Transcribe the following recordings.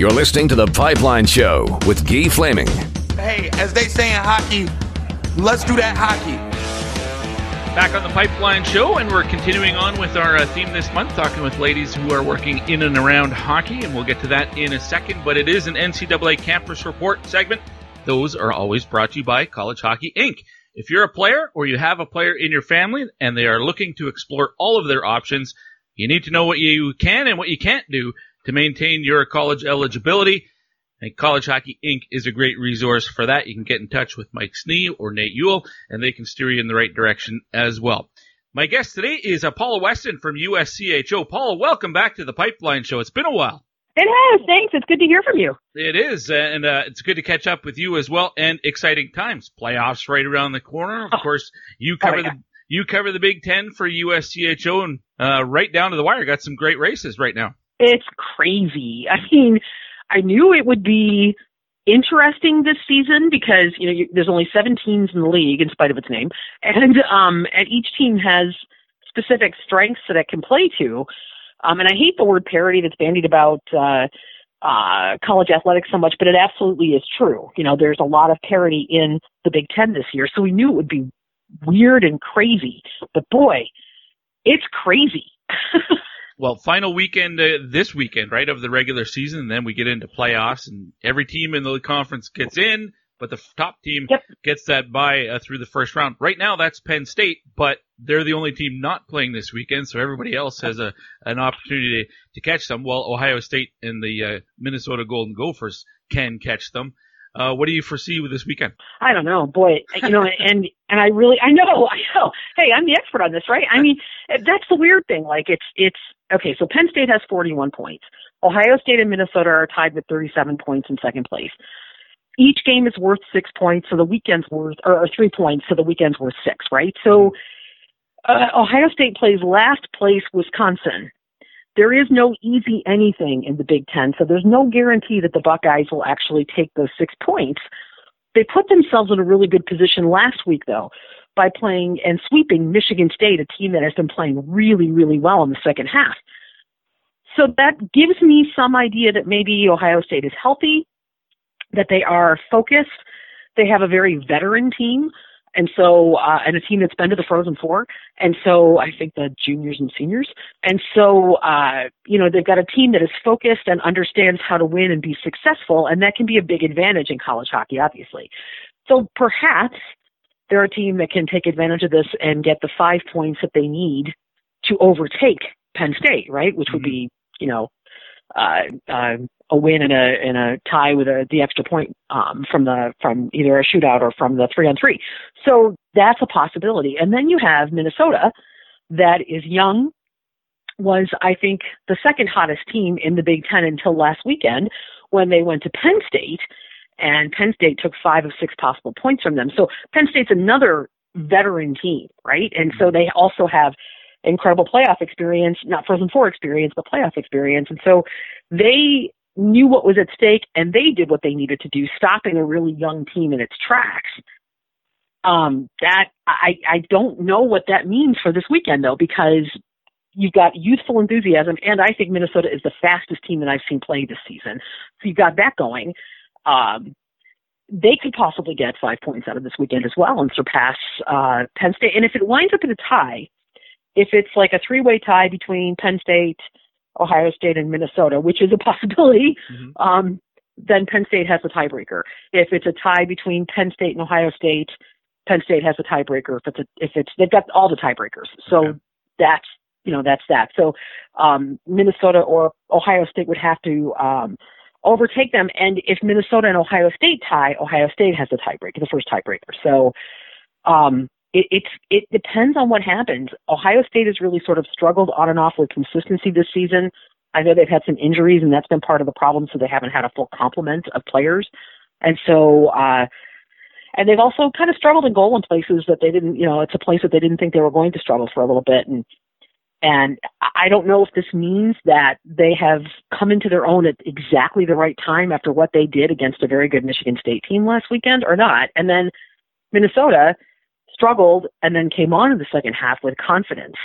You're listening to The Pipeline Show with Guy Flaming. Hey, as they say in hockey, let's do that hockey. Back on the Pipeline Show, and we're continuing on with our uh, theme this month, talking with ladies who are working in and around hockey, and we'll get to that in a second. But it is an NCAA Campus Report segment. Those are always brought to you by College Hockey Inc. If you're a player or you have a player in your family and they are looking to explore all of their options, you need to know what you can and what you can't do to maintain your college eligibility. And College Hockey Inc. is a great resource for that. You can get in touch with Mike Snee or Nate Ewell, and they can steer you in the right direction as well. My guest today is uh, Paula Weston from USCHO. Paula, welcome back to the Pipeline Show. It's been a while. It has. Thanks. It's good to hear from you. It is, and uh, it's good to catch up with you as well. And exciting times. Playoffs right around the corner. Of oh. course, you cover oh, yeah. the you cover the Big Ten for USCHO, and uh, right down to the wire. Got some great races right now. It's crazy. I mean, I knew it would be interesting this season because you know you, there's only seven teams in the league in spite of its name, and um, and each team has specific strengths that it can play to. Um, and I hate the word parity that's bandied about uh, uh, college athletics so much, but it absolutely is true. You know, there's a lot of parity in the Big Ten this year, so we knew it would be weird and crazy. But boy, it's crazy. well, final weekend uh, this weekend, right, of the regular season, and then we get into playoffs, and every team in the conference gets in, but the top team yep. gets that bye uh, through the first round. Right now, that's Penn State, but they're the only team not playing this weekend, so everybody else has a an opportunity to, to catch them. Well, Ohio State and the uh, Minnesota Golden Gophers can catch them. Uh, what do you foresee with this weekend? I don't know, boy. You know, and and I really, I know, I know. Hey, I'm the expert on this, right? I mean, that's the weird thing. Like, it's it's okay. So Penn State has 41 points. Ohio State and Minnesota are tied with 37 points in second place. Each game is worth six points, so the weekend's worth, or, three points, so the weekend's worth six, right? So uh, Ohio State plays last place Wisconsin there is no easy anything in the Big Ten, so there's no guarantee that the Buckeyes will actually take those six points. They put themselves in a really good position last week, though, by playing and sweeping Michigan State, a team that has been playing really, really well in the second half. So that gives me some idea that maybe Ohio State is healthy, that they are focused, they have a very veteran team and so uh, and a team that's been to the Frozen Four, and so I think the juniors and seniors, and so uh, you know they've got a team that is focused and understands how to win and be successful, and that can be a big advantage in college hockey, obviously. So perhaps they're a team that can take advantage of this and get the five points that they need to overtake Penn State, right? Which would be you know uh, uh, a win and a and a tie with a, the extra point um, from the from either a shootout or from the three on three. So that's a possibility. And then you have Minnesota, that is young, was I think the second hottest team in the Big Ten until last weekend when they went to Penn State, and Penn State took five of six possible points from them. So Penn State's another veteran team, right? And so they also have incredible playoff experience, not Frozen Four experience, but playoff experience. And so they knew what was at stake and they did what they needed to do, stopping a really young team in its tracks. Um, that I, I don't know what that means for this weekend though, because you've got youthful enthusiasm and I think Minnesota is the fastest team that I've seen play this season. So you've got that going. Um, they could possibly get five points out of this weekend as well and surpass uh, Penn State. And if it winds up in a tie, if it's like a three-way tie between Penn State, Ohio State and Minnesota, which is a possibility, mm-hmm. um, then Penn State has a tiebreaker. If it's a tie between Penn State and Ohio State, Penn State has a tiebreaker. If it's a, if it's they've got all the tiebreakers, so okay. that's you know that's that. So um, Minnesota or Ohio State would have to um, overtake them, and if Minnesota and Ohio State tie, Ohio State has the tiebreaker, the first tiebreaker. So um, it, it's it depends on what happens. Ohio State has really sort of struggled on and off with consistency this season. I know they've had some injuries, and that's been part of the problem. So they haven't had a full complement of players, and so uh, and they've also kind of struggled in goal in places that they didn't. You know, it's a place that they didn't think they were going to struggle for a little bit, and and I don't know if this means that they have come into their own at exactly the right time after what they did against a very good Michigan State team last weekend or not. And then Minnesota struggled and then came on in the second half with confidence.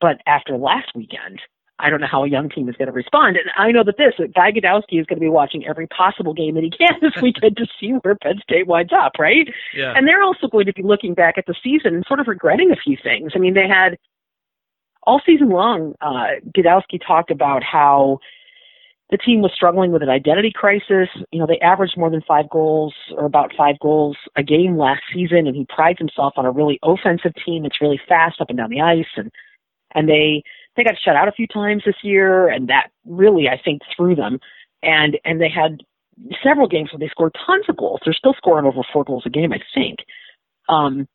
But after last weekend, I don't know how a young team is going to respond. And I know that this, that Guy Gadowsky is going to be watching every possible game that he can this weekend to see where Penn State winds up, right? Yeah. And they're also going to be looking back at the season and sort of regretting a few things. I mean, they had all season long, uh, Gadowsky talked about how the team was struggling with an identity crisis. You know, they averaged more than five goals or about five goals a game last season, and he prides himself on a really offensive team that's really fast up and down the ice, and and they they got shut out a few times this year, and that really I think threw them. And and they had several games where they scored tons of goals. They're still scoring over four goals a game, I think, um,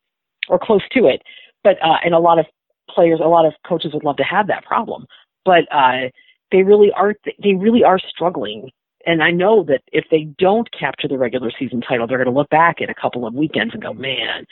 or close to it. But uh, and a lot of players, a lot of coaches would love to have that problem, but uh, they really are. They really are struggling. And I know that if they don't capture the regular season title, they're going to look back in a couple of weekends and go, "Man,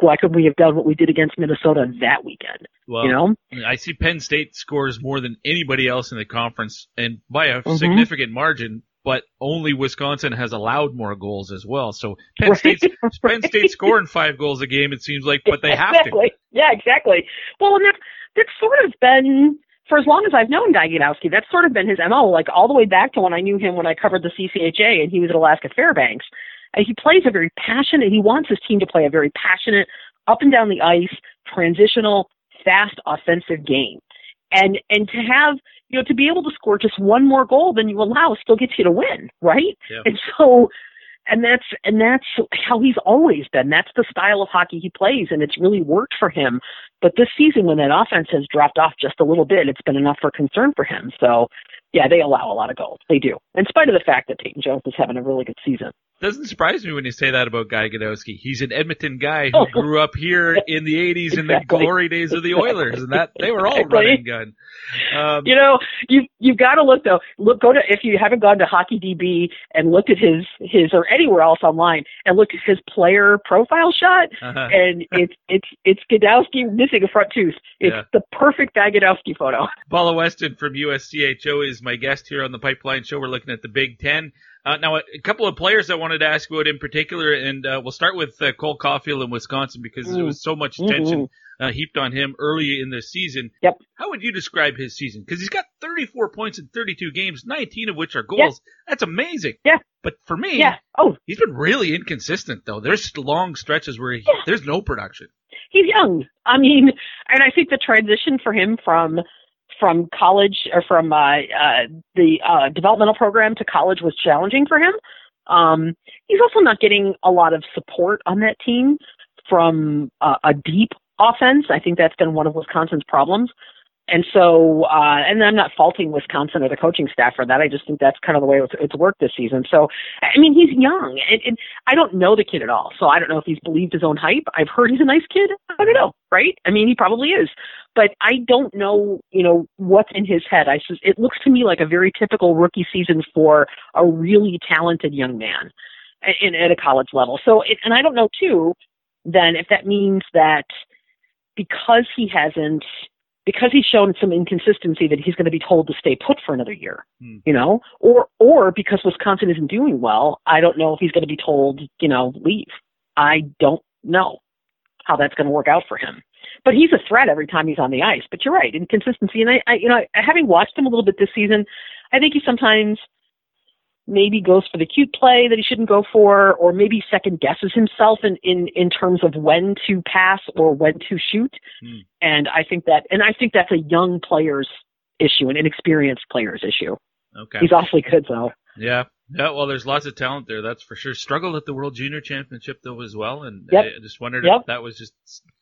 why couldn't we have done what we did against Minnesota that weekend?" Well, you know, I see Penn State scores more than anybody else in the conference, and by a Mhm. significant margin. But only Wisconsin has allowed more goals as well. So Penn Right, State's Penn right. State scoring five goals a game. It seems like, but they have to. Yeah, exactly. Well, and that's that's sort of been for as long as I've known Guy Gadowsky. That's sort of been his mo, like all the way back to when I knew him when I covered the CCHA and he was at Alaska Fairbanks. And he plays a very passionate. He wants his team to play a very passionate, up and down the ice, transitional, fast, offensive game. And and to have you know to be able to score just one more goal than you allow still gets you to win, right? Yeah. And so and that's and that's how he's always been. That's the style of hockey he plays, and it's really worked for him. But this season, when that offense has dropped off just a little bit, it's been enough for concern for him. So, yeah, they allow a lot of goals. They do, in spite of the fact that Peyton Jones is having a really good season. Doesn't surprise me when you say that about Guy Gadowsky. He's an Edmonton guy who Oh. grew up here in the '80s in the glory days of the Oilers, and that they were all Exactly. running gun. Um, You know, you you've got to look though. Look, go to if you haven't gone to Hockey DB and looked at his his or anywhere else online and looked at his player profile shot, uh-huh. and it's it's it's Gadowsky missing a front tooth. It's Yeah. the perfect Guy Gadowsky photo. Paula Weston from USCHO is my guest here on the Pipeline Show. We're looking at the Big Ten. Uh, now, a, a couple of players I wanted to ask about in particular, and uh, we'll start with uh, Cole Caufield in Wisconsin because there Mm. was so much attention uh, heaped on him early in the season. Yep. How would you describe his season? Because he's got 34 points in 32 games, 19 of which are goals. That's amazing. Yeah. But for me, Yeah. Oh, he's been really inconsistent though. There's long stretches where he, Yeah. there's no production. he's young. I mean, and I think the transition for him from from college or from uh, uh, the uh, developmental program to college was challenging for him. Um, he's also not getting a lot of support on that team from uh, a deep offense. I think that's been one of Wisconsin's problems. And so, uh, and I'm not faulting Wisconsin or the coaching staff for that. I just think that's kind of the way it's, it's worked this season. So, I mean, he's young, and, and I don't know the kid at all. So I don't know if he's believed his own hype. I've heard he's a nice kid. I don't know, right? I mean, he probably is, but I don't know, you know, what's in his head. I it looks to me like a very typical rookie season for a really talented young man in, at a college level. So, it, and I don't know too, then if that means that because he hasn't because he's shown some inconsistency that he's going to be told to stay put for another year, Hmm. you know, or or because Wisconsin isn't doing well, I don't know if he's going to be told, you know, leave. I don't know how that's going to work out for him. But he's a threat every time he's on the ice. But you're right, inconsistency. And I, I you know, having watched him a little bit this season, I think he sometimes maybe goes for the cute play that he shouldn't go for, or maybe second guesses himself in, in, in terms of when to pass or when to shoot. Hmm. And I think that, and I think that's a young player's issue, an inexperienced player's issue. Okay. He's awfully good though. Yeah. Yeah, well, there's lots of talent there, that's for sure. Struggled at the World Junior Championship though as well, and Yep. I just wondered Yep. if that was just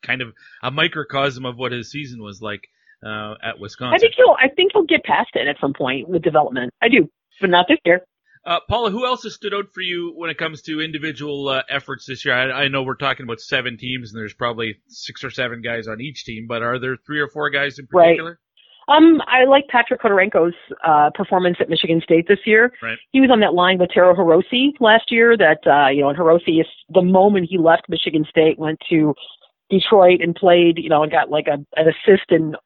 kind of a microcosm of what his season was like uh, at Wisconsin. I think he'll, I think he'll get past it at some point with development. I do, but not this year. Uh, Paula, who else has stood out for you when it comes to individual uh, efforts this year? I, I know we're talking about seven teams, and there's probably six or seven guys on each team, but are there three or four guys in Right. Um, I like Patrick Khodorenko's uh, performance at Michigan State this year. Right. He was on that line with Taro Hirose last year. That uh, you know, and Hirose is the moment he left Michigan State, went to Detroit and played, you know, and got like a an assist in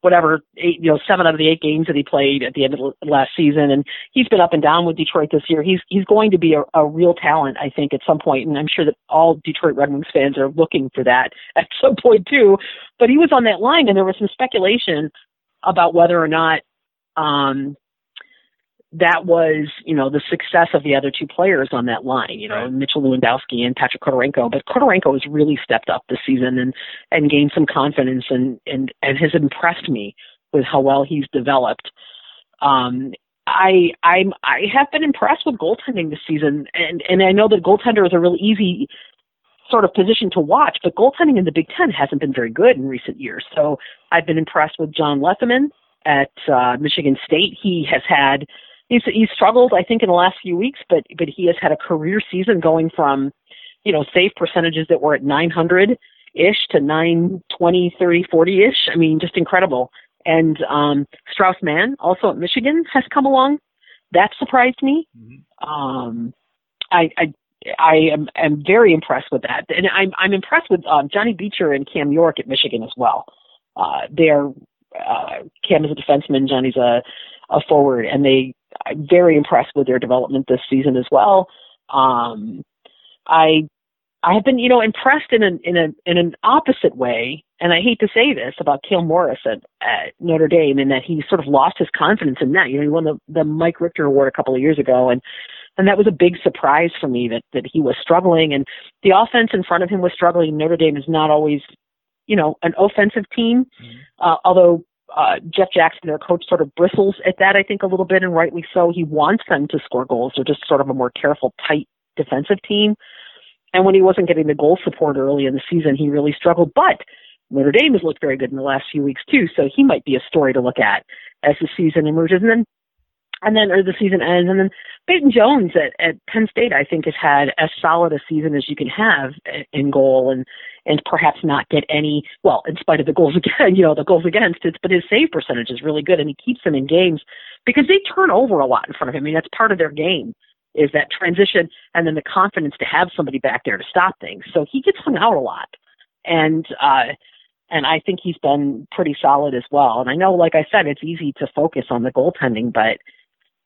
whatever eight, you know, seven out of the eight games that he played at the end of the last season. And he's been up and down with Detroit this year. He's he's going to be a, a real talent, I think, at some point, and I'm sure that all Detroit Red Wings fans are looking for that at some point too. But he was on that line, and there was some speculation about whether or not um, that was, you know, the success of the other two players on that line, you know, Right. Mitchell Lewandowski and Patrick Khodorenko. But Khodorenko has really stepped up this season and, and gained some confidence and, and, and has impressed me with how well he's developed. Um, I, I'm, I have been impressed with goaltending this season and, and I know that goaltender is a really easy sort of position to watch, but goaltending in the Big Ten hasn't been very good in recent years. So I've been impressed with John Lethemon at uh, Michigan State. He has had he's he's struggled, I think, in the last few weeks, but but he has had a career season going from you know save percentages that were at 900 ish to 920, 30, 40 ish. I mean, just incredible. And um, Strauss Mann, also at Michigan, has come along. That surprised me. Mhm. Um, I, I I am, am very impressed with that, and I'm I'm impressed with um, Johnny Beecher and Cam York at Michigan as well. Uh, they're uh, Cam is a defenseman, Johnny's a a forward, and they I'm very impressed with their development this season as well. Um, I I have been you know impressed in an in a in an opposite way, and I hate to say this about Cale Morris at, at Notre Dame, in that he sort of lost his confidence in that. You know, he won the the Mike Richter Award a couple of years ago, and and that was a big surprise for me that that he was struggling and the offense in front of him was struggling. Notre Dame is not always, you know, an offensive team, uh, although uh, Jeff Jackson, their coach, sort of bristles at that. I think a little bit, and rightly so. He wants them to score goals. They're just sort of a more careful, tight defensive team. And when he wasn't getting the goal support early in the season, he really struggled. But Notre Dame has looked very good in the last few weeks too, so he might be a story to look at as the season emerges. And then and then or the season ends. And then Peyton Jones at, at Penn State, I think, has had as solid a season as you can have in goal, and and perhaps not get any. Well, in spite of the goals again, you know, the goals against, it's but his save percentage is really good, and he keeps them in games because they turn over a lot in front of him. I mean, that's part of their game is that transition and then the confidence to have somebody back there to stop things. So he gets hung out a lot, and. uh and I think he's been pretty solid as well. And I know, like I said, it's easy to focus on the goaltending, but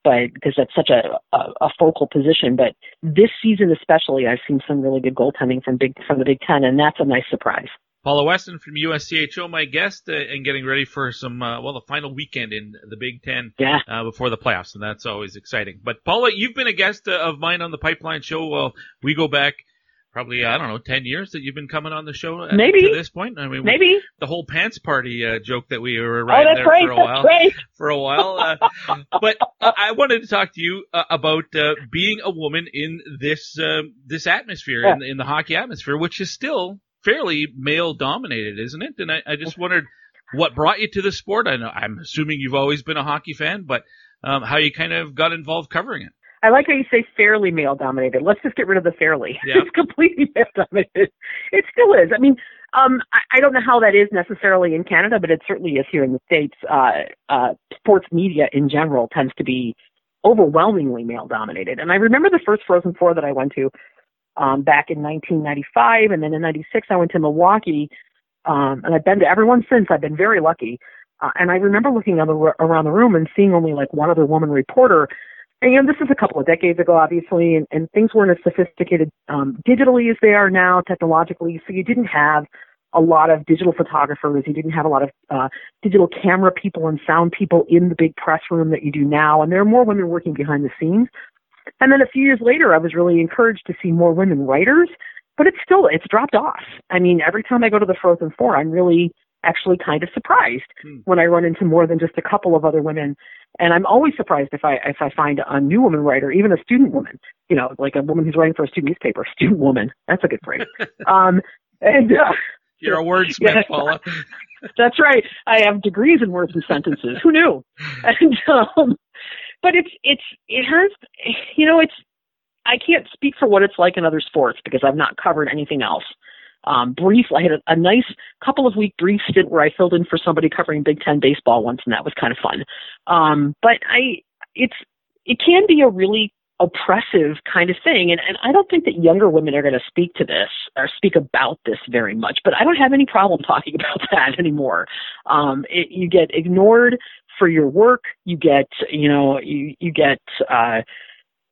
but because that's such a, a, a focal position. But this season especially, I've seen some really good goaltending from big from the Big Ten, and that's a nice surprise. Paula Weston from USCHO, my guest, uh, and getting ready for some, uh, well, the final weekend in the Big Ten Yeah. uh, before the playoffs, and that's always exciting. But Paula, you've been a guest uh, of mine on the Pipeline Show. Well, we go back probably, I don't know, 10 years that you've been coming on the show uh, Maybe. to this point. I mean, we- Maybe. the whole pants party uh, joke that we were Oh, riding that's there right. for a while right. for a while. Uh, but I I wanted to talk to you uh, about uh, being a woman in this um, this atmosphere, in, in the hockey atmosphere, which is still fairly male dominated, isn't it? And I, I just wondered what brought you to the sport. I know I'm assuming you've always been a hockey fan, but um, how you kind of got involved covering it. I like how you say fairly male dominated. Let's just get rid of the fairly. Yeah. It's completely male dominated. It still is. I mean, um, I, I don't know how that is necessarily in Canada, but it certainly is here in the States. Uh, uh, sports media in general tends to be overwhelmingly male dominated. And I remember the first Frozen Four that I went to um, back in 1995, and then in '96 I went to Milwaukee, um, and I've been to everyone since. I've been very lucky. Uh, and I remember looking the, around the room and seeing only like one other woman reporter. And you know, this is a couple of decades ago, obviously, and, and things weren't as sophisticated um, digitally as they are now, technologically. So you didn't have a lot of digital photographers. You didn't have a lot of uh, digital camera people and sound people in the big press room that you do now. And there are more women working behind the scenes. And then a few years later, I was really encouraged to see more women writers, but it's still it's dropped off. I mean, every time I go to the Frozen Four, I'm really actually kind of surprised Hmm. when I run into more than just a couple of other women. And I'm always surprised if I if I find a new woman writer, even a student woman, you know, like a woman who's writing for a student newspaper. Student woman, that's a good phrase. um, and uh, You're a wordsmith, Yeah. Paula. that's right. I have degrees in words and sentences. Who knew? And um, but it's it's it has you know it's I can't speak for what it's like in other sports because I've not covered anything else. Um, brief, I had a, a nice couple of week brief stint where I filled in for somebody covering Big Ten baseball once, and that was kind of fun. Um, but I, it's it can be a really oppressive kind of thing, and, and I don't think that younger women are going to speak to this or speak about this very much. But I don't have any problem talking about that anymore. Um, it, you get ignored for your work. You get, you know, you you get uh,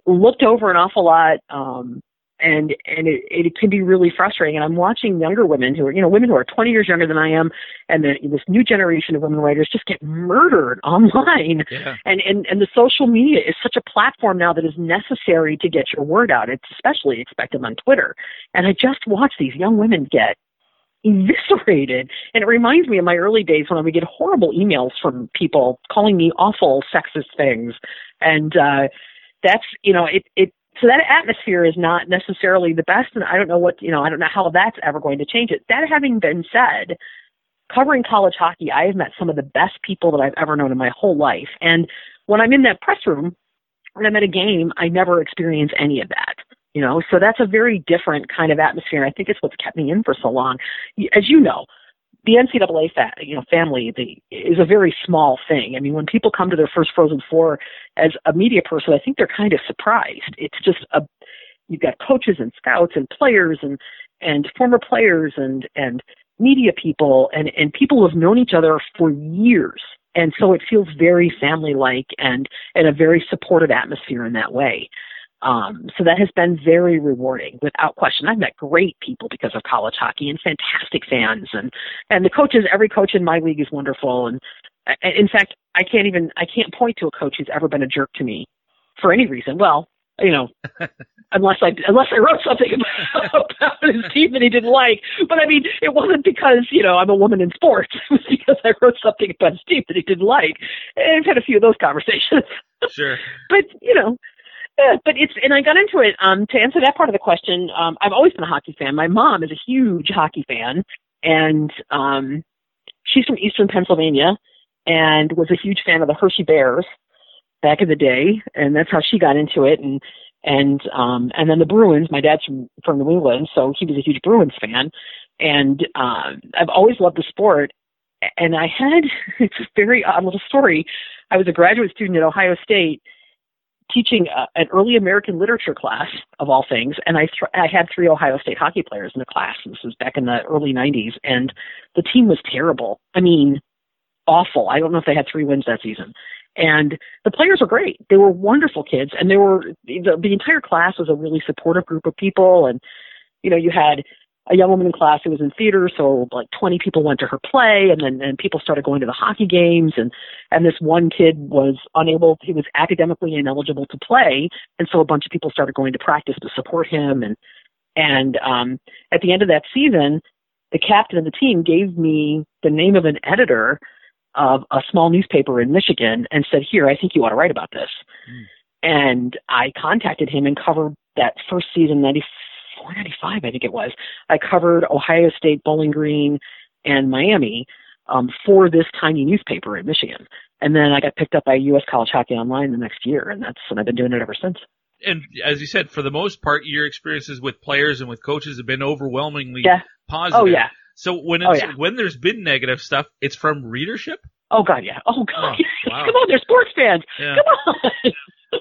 looked over an awful lot. Um, and and it, it can be really frustrating. And I'm watching younger women who are, you know, women who are 20 years younger than I am, and then this new generation of women writers just get murdered online. Yeah. And and and the social media is such a platform now that is necessary to get your word out. It's especially expected on Twitter. And I just watch these young women get eviscerated. And it reminds me of my early days when I would get horrible emails from people calling me awful sexist things. And uh that's you know, it it so that atmosphere is not necessarily the best and I don't know what you know, I don't know how that's ever going to change it. That having been said, covering college hockey, I have met some of the best people that I've ever known in my whole life. And when I'm in that press room, when I'm at a game, I never experience any of that. You know, so that's a very different kind of atmosphere. and I think it's what's kept me in for so long. As you know, the NCAA fa- you know family the, is a very small thing. I mean, when people come to their first Frozen Four as a media person, I think they're kind of surprised. It's just a you've got coaches and scouts and players and and former players and and media people and and people who have known each other for years. And so it feels very family like and and a very supportive atmosphere in that way. Um, so that has been very rewarding, without question. I've met great people because of college hockey and fantastic fans, and and the coaches. Every coach in my league is wonderful, and in fact, I can't even I can't point to a coach who's ever been a jerk to me for any reason. Well, you know, unless I unless I wrote something about, about his team that he didn't like. But I mean, it wasn't because you know I'm a woman in sports. It was because I wrote something about his team that he didn't like. And I've had a few of those conversations. Sure. but you know, but it's and I got into it um to answer that part of the question. Um I've always been a hockey fan. My mom is a huge hockey fan and um she's from Eastern Pennsylvania and was a huge fan of the Hershey Bears back in the day and that's how she got into it and and um and then the Bruins, my dad's from from New England, so he was a huge Bruins fan and um I've always loved the sport and I had it's a very odd little story. I was a graduate student at Ohio State teaching an early American literature class of all things, and I th- I had three Ohio State hockey players in the class. This was back in the early '90s, and the team was terrible. I mean, awful. I don't know if they had three wins that season. And the players were great. They were wonderful kids, and they were the, the entire class was a really supportive group of people. And you know, you had a young woman in class who was in theater, so like 20 people went to her play, and then and people started going to the hockey games, and and this one kid was unable, he was academically ineligible to play, and so a bunch of people started going to practice to support him, and and um, at the end of that season, the captain of the team gave me the name of an editor of a small newspaper in Michigan and said, "Here, I think you ought to write about this." Mm. And I contacted him and covered that first season, 94, 95, I think it was. I covered Ohio State, Bowling Green, and Miami um, for this tiny newspaper in Michigan. And then I got picked up by U.S. College Hockey Online the next year, and that's and I've been doing it ever since. And as you said, for the most part, your experiences with players and with coaches have been overwhelmingly yeah. positive. Oh yeah. So when Oh, yeah. when there's been negative stuff, it's from readership. Oh god, yeah. Oh god. Oh, wow. Come on, they're sports fans. Yeah. Come on.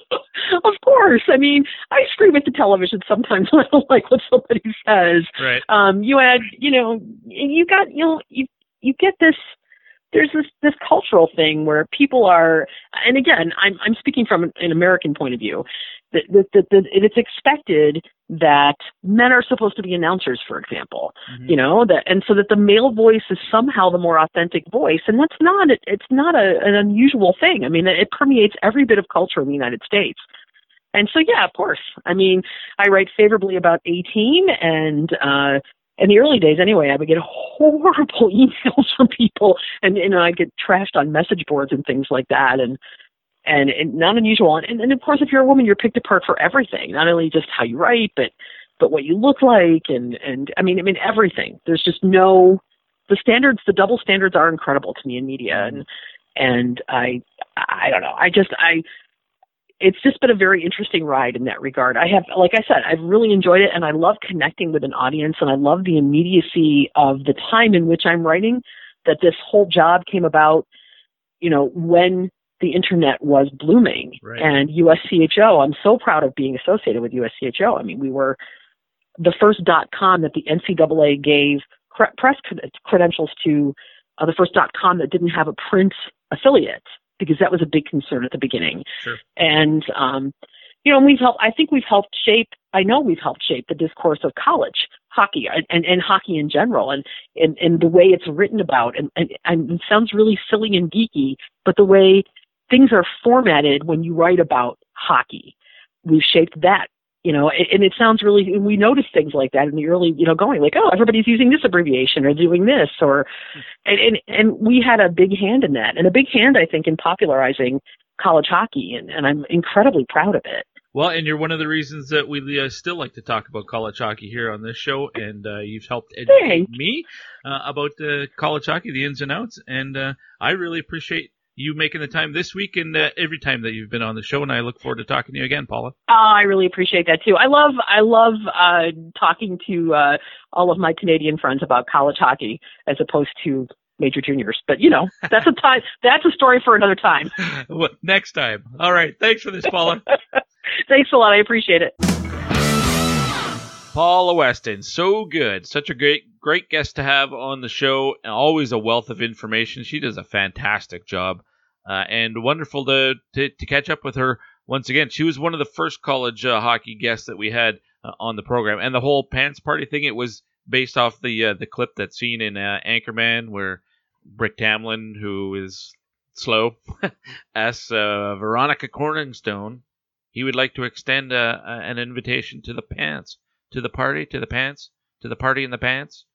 of course. I mean, I scream at the television sometimes when I don't like what somebody says. Right. Um, you add, you know, you got, you know, you you get this. There's this this cultural thing where people are, and again, I'm I'm speaking from an, an American point of view. That, that, that, that it's expected that men are supposed to be announcers, for example Mhm. you know that and so that the male voice is somehow the more authentic voice and that's not it's not a, an unusual thing i mean it permeates every bit of culture in the united states and so yeah of course i mean i write favorably about a team and uh in the early days anyway i would get horrible emails from people and you know i'd get trashed on message boards and things like that and and, and not unusual and, and of course if you're a woman you're picked apart for everything not only just how you write but but what you look like and and I mean I mean everything. There's just no the standards the double standards are incredible to me in media and and I I don't know. I just I it's just been a very interesting ride in that regard. I have like I said, I've really enjoyed it and I love connecting with an audience and I love the immediacy of the time in which I'm writing that this whole job came about, you know, when the internet was blooming Right. and USCHO. I'm so proud of being associated with USCHO. I mean, we were the first dot com that the NCAA gave press cred- credentials to, uh, the first dot com that didn't have a print affiliate because that was a big concern at the beginning. Sure. And um, you know, we've helped, I think we've helped shape, I know we've helped shape the discourse of college hockey and, and, and hockey in general and, and, and the way it's written about. And, and, and it sounds really silly and geeky, but the way things are formatted when you write about hockey, we've shaped that you know, and it sounds really, we notice things like that in the early, you know, going like, oh, everybody's using this abbreviation or doing this, or, and, and, and we had a big hand in that, and a big hand, I think, in popularizing college hockey, and, and I'm incredibly proud of it. Well, and you're one of the reasons that we uh, still like to talk about college hockey here on this show, and uh, you've helped educate me uh, about uh, college hockey, the ins and outs, and uh, I really appreciate you making the time this week and uh, every time that you've been on the show. And I look forward to talking to you again, Paula. Oh, I really appreciate that too. I love I love uh, talking to uh, all of my Canadian friends about college hockey as opposed to major juniors. But you know, that's a time. That's a story for another time. well, next time. All right. Thanks for this, Paula. Thanks a lot. I appreciate it. Paula Weston, so good. Such a great, great guest to have on the show. Always a wealth of information. She does a fantastic job, uh, and wonderful to, to, to catch up with her once again. She was one of the first college uh, hockey guests that we had uh, on the program, and the whole pants party thing. It was based off the uh, the clip that's seen in uh, Anchorman, where Brick Tamland, who is slow, asks uh, Veronica Corningstone, he would like to extend an invitation to the pants to the party, to the pants, to the party in the pants.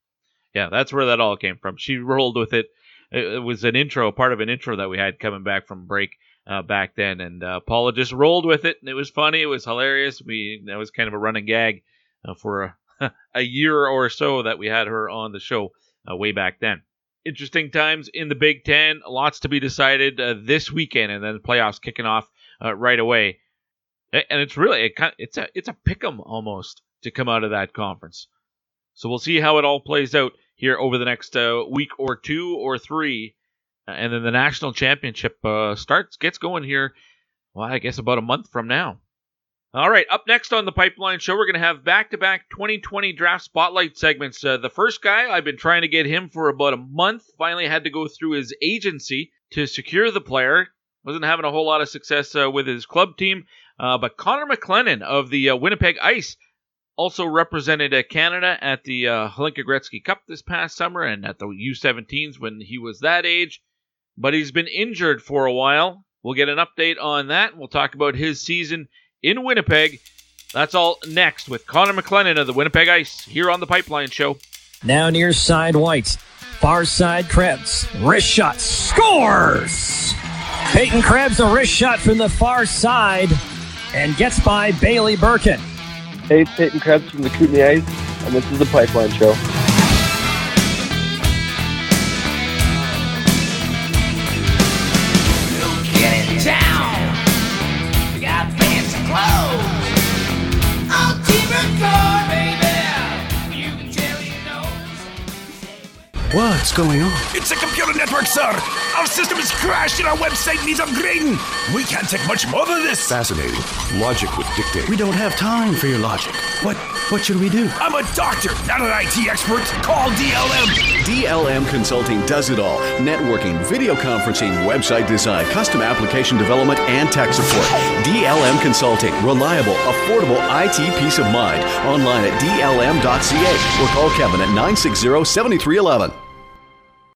Yeah, that's where that all came from. She rolled with it. It was an intro, part of an intro that we had coming back from break uh, back then, and uh, Paula just rolled with it, and it was funny. It was hilarious. We that was kind of a running gag uh, for a, a year or so that we had her on the show uh, way back then. Interesting times in the Big Ten. Lots to be decided uh, this weekend, and then the playoffs kicking off uh, right away. And it's really it it's a it's a pick'em almost to come out of that conference. So we'll see how it all plays out here over the next uh, week or two or three, uh, and then the national championship uh, starts gets going here. Well, I guess about a month from now. All right, up next on the Pipeline Show, we're going to have back-to-back 2020 draft spotlight segments. Uh, the first guy, I've been trying to get him for about a month. Finally, had to go through his agency to secure the player. Wasn't having a whole lot of success uh, with his club team, but Connor McLennan of the Winnipeg Ice also represented uh, Canada at the uh, Hlinka Gretzky Cup this past summer and at the U17s when he was that age. But he's been injured for a while. We'll get an update on that. We'll talk about his season in Winnipeg. That's all next with Connor McLennan of the Winnipeg Ice here on the Pipeline Show. Now near side white, far side Krebs, wrist shot, scores! Peyton Krebs, a wrist shot from the far side, and gets by Bailey Birkin. Hey, it's Peyton Krebs from the Kootenay Ice, and this is the Pipeline Show. What's going on? It's a computer network, sir. Our system has crashed and our website needs upgrading. We can't take much more than this. Fascinating. Logic would dictate. We don't have time for your logic. What what should we do? I'm a doctor, not an IT expert. Call DLM. DLM Consulting does it all. Networking, video conferencing, website design, custom application development, and tech support. DLM Consulting. Reliable, affordable IT peace of mind. Online at dlm.ca or call Kevin at 960 7311.